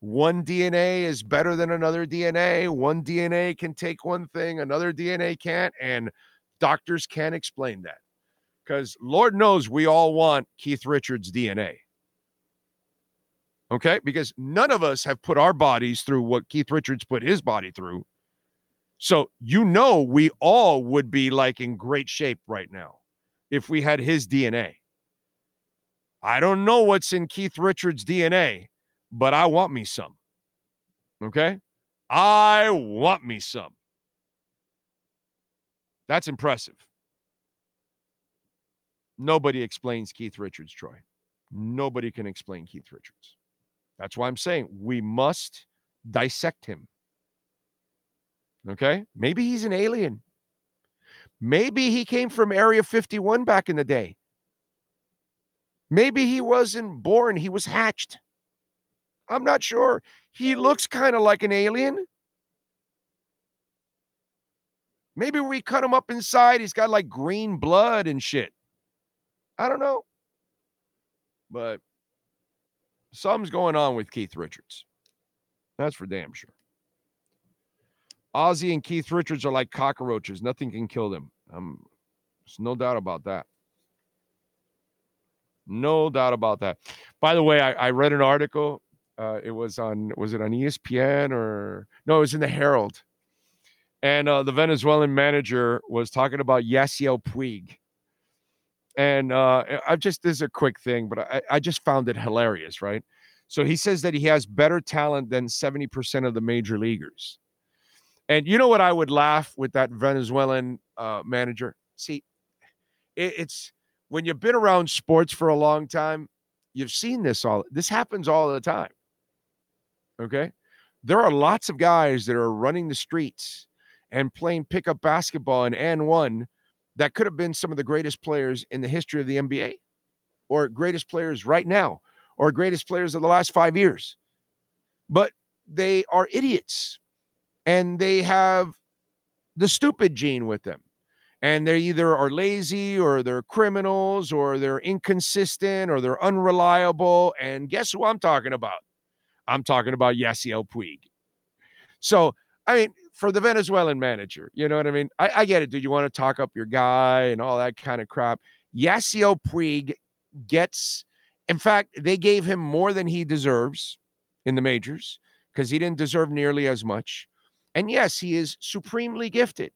Speaker 2: One DNA is better than another DNA. One DNA can take one thing, another DNA can't. And doctors can't explain that. Because Lord knows we all want Keith Richards' DNA. Okay. Because none of us have put our bodies through what Keith Richards put his body through. So, you know, we all would be like in great shape right now if we had his DNA. I don't know what's in Keith Richards' DNA, but I want me some. Okay. I want me some. That's impressive. Nobody explains Keith Richards, Troy. Nobody can explain Keith Richards. That's why I'm saying we must dissect him. Okay? Maybe he's an alien. Maybe he came from Area 51 back in the day. Maybe he wasn't born, he was hatched. I'm not sure. He looks kind of like an alien. Maybe we cut him up inside. He's got like green blood and shit. I don't know. But something's going on with Keith Richards. That's for damn sure. Ozzy and Keith Richards are like cockroaches. Nothing can kill them. Um, there's no doubt about that. No doubt about that. By the way, I, I read an article. Uh, it was on was it on ESPN or no? It was in the Herald, and uh, the Venezuelan manager was talking about Yasiel Puig. And uh, I just this is a quick thing, but I, I just found it hilarious, right? So he says that he has better talent than 70% of the major leaguers. And you know what I would laugh with that Venezuelan uh, manager? See, it, it's when you've been around sports for a long time, you've seen this all. This happens all the time. Okay. There are lots of guys that are running the streets and playing pickup basketball in AND1 that could have been some of the greatest players in the history of the NBA or greatest players right now or greatest players of the last five years. But they are idiots and they have the stupid gene with them. And they either are lazy or they're criminals or they're inconsistent or they're unreliable. And guess who I'm talking about? I'm talking about Yasiel Puig. So, I mean, for the Venezuelan manager, you know what I mean? I, I get it, dude. You want to talk up your guy and all that kind of crap. Yasiel Puig gets, in fact, they gave him more than he deserves in the majors because he didn't deserve nearly as much. And yes, he is supremely gifted.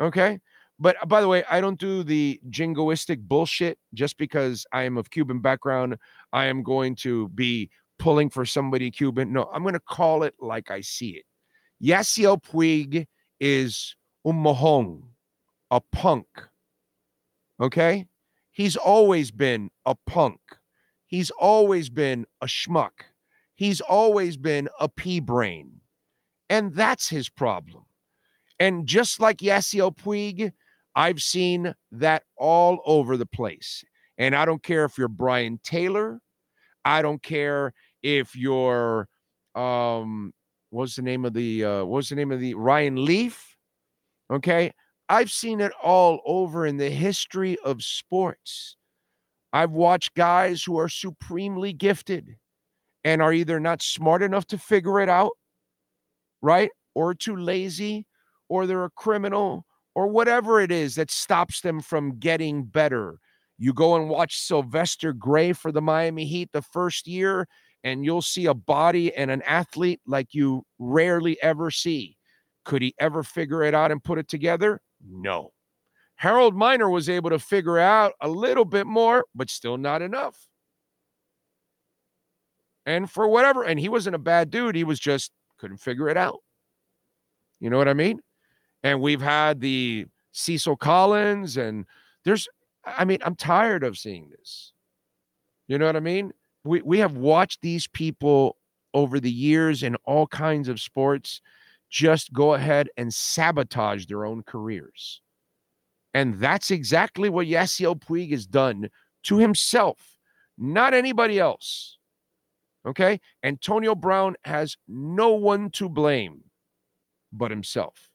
Speaker 2: Okay. But uh, by the way, I don't do the jingoistic bullshit just because I am of Cuban background. I am going to be pulling for somebody Cuban. No, I'm going to call it like I see it. Yasiel Puig is un mojón, a punk. Okay? He's always been a punk. He's always been a schmuck. He's always been a pea brain. And that's his problem. And just like Yasiel Puig, I've seen that all over the place. And I don't care if you're Brien Taylor. I don't care if you're um what's the name of the uh what's the name of the Ryan Leaf? Okay. I've seen it all over in the history of sports. I've watched guys who are supremely gifted and are either not smart enough to figure it out right? Or too lazy, or they're a criminal, or whatever it is that stops them from getting better. You go and watch Sylvester Gray for the Miami Heat the first year, and you'll see a body and an athlete like you rarely ever see. Could he ever figure it out and put it together? No. Harold Miner was able to figure out a little bit more, but still not enough. And for whatever, and he wasn't a bad dude. He was just couldn't figure it out. You know what I mean? And we've had the Cecil Collins, and there's, I mean, I'm tired of seeing this. You know what I mean? We, we have watched these people over the years in all kinds of sports just go ahead and sabotage their own careers. And that's exactly what Yasiel Puig has done to himself, not anybody else. Okay. Antonio Brown has no one to blame but himself.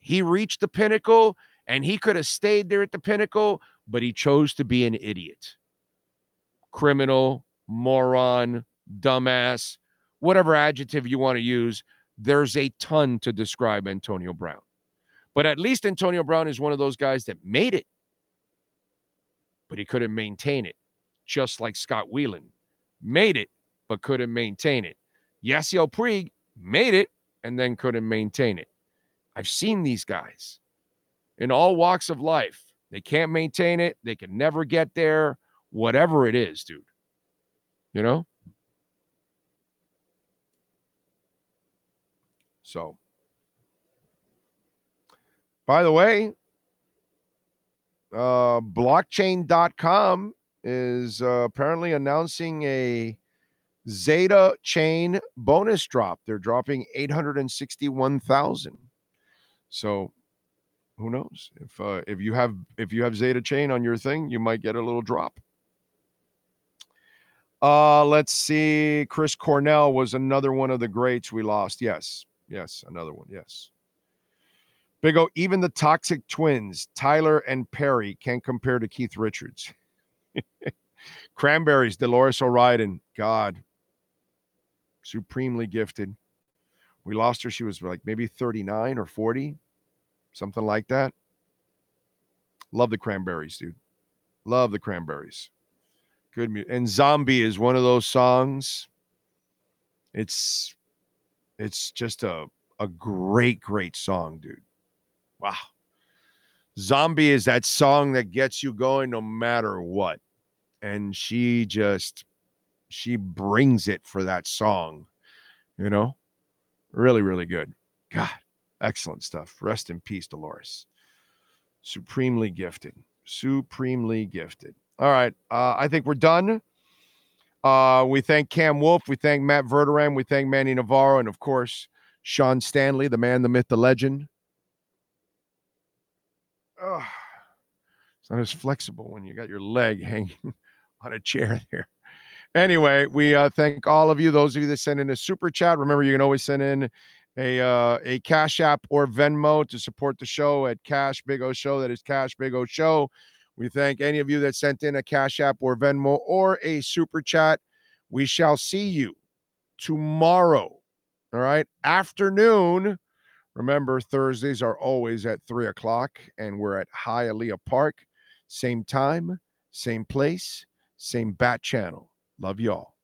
Speaker 2: He reached the pinnacle and he could have stayed there at the pinnacle, but he chose to be an idiot, criminal, moron, dumbass, whatever adjective you want to use. There's a ton to describe Antonio Brown. But at least Antonio Brown is one of those guys that made it, but he couldn't maintain it, just like Scott Weiland made it, but couldn't maintain it. Yasiel Puig made it and then couldn't maintain it. I've seen these guys in all walks of life. They can't maintain it. They can never get there, whatever it is, dude. You know? So, by the way, uh, blockchain.com is uh, apparently announcing a Zeta chain bonus drop. They're dropping 861,000. So who knows? If uh, if you have if you have Zeta chain on your thing, you might get a little drop. Uh let's see. Chris Cornell was another one of the greats we lost. Yes. Yes, another one. Yes. Big O, even the toxic twins, Tyler and Perry, can't compare to Keith Richards. [laughs] Cranberries, Dolores O'Riordan. God, supremely gifted. We lost her. She was like maybe 39 or 40, something like that. Love the cranberries, dude. Love the cranberries. Good music. And Zombie is one of those songs. It's it's just a a great, great song, dude. Wow. Zombie is that song that gets you going no matter what. And she just she brings it for that song, you know? Really, really good. God, excellent stuff. Rest in peace, Dolores. Supremely gifted. Supremely gifted. All right. Uh, I think we're done. Uh, we thank Cam Wolf. We thank Matt Verderam. We thank Manny Navarro. And of course, Sean Stanley, the man, the myth, the legend. It's not as flexible when you got your leg [laughs] hanging on a chair there. Anyway, we uh, thank all of you. Those of you that send in a super chat, remember you can always send in a uh, a Cash App or Venmo to support the show at Cash Big O Show. That is Cash Big O Show. We thank any of you that sent in a Cash App or Venmo or a super chat. We shall see you tomorrow. All right, afternoon. Remember, Thursdays are always at three o'clock, and we're at Hialeah Park. Same time, same place, same bat channel. Love y'all.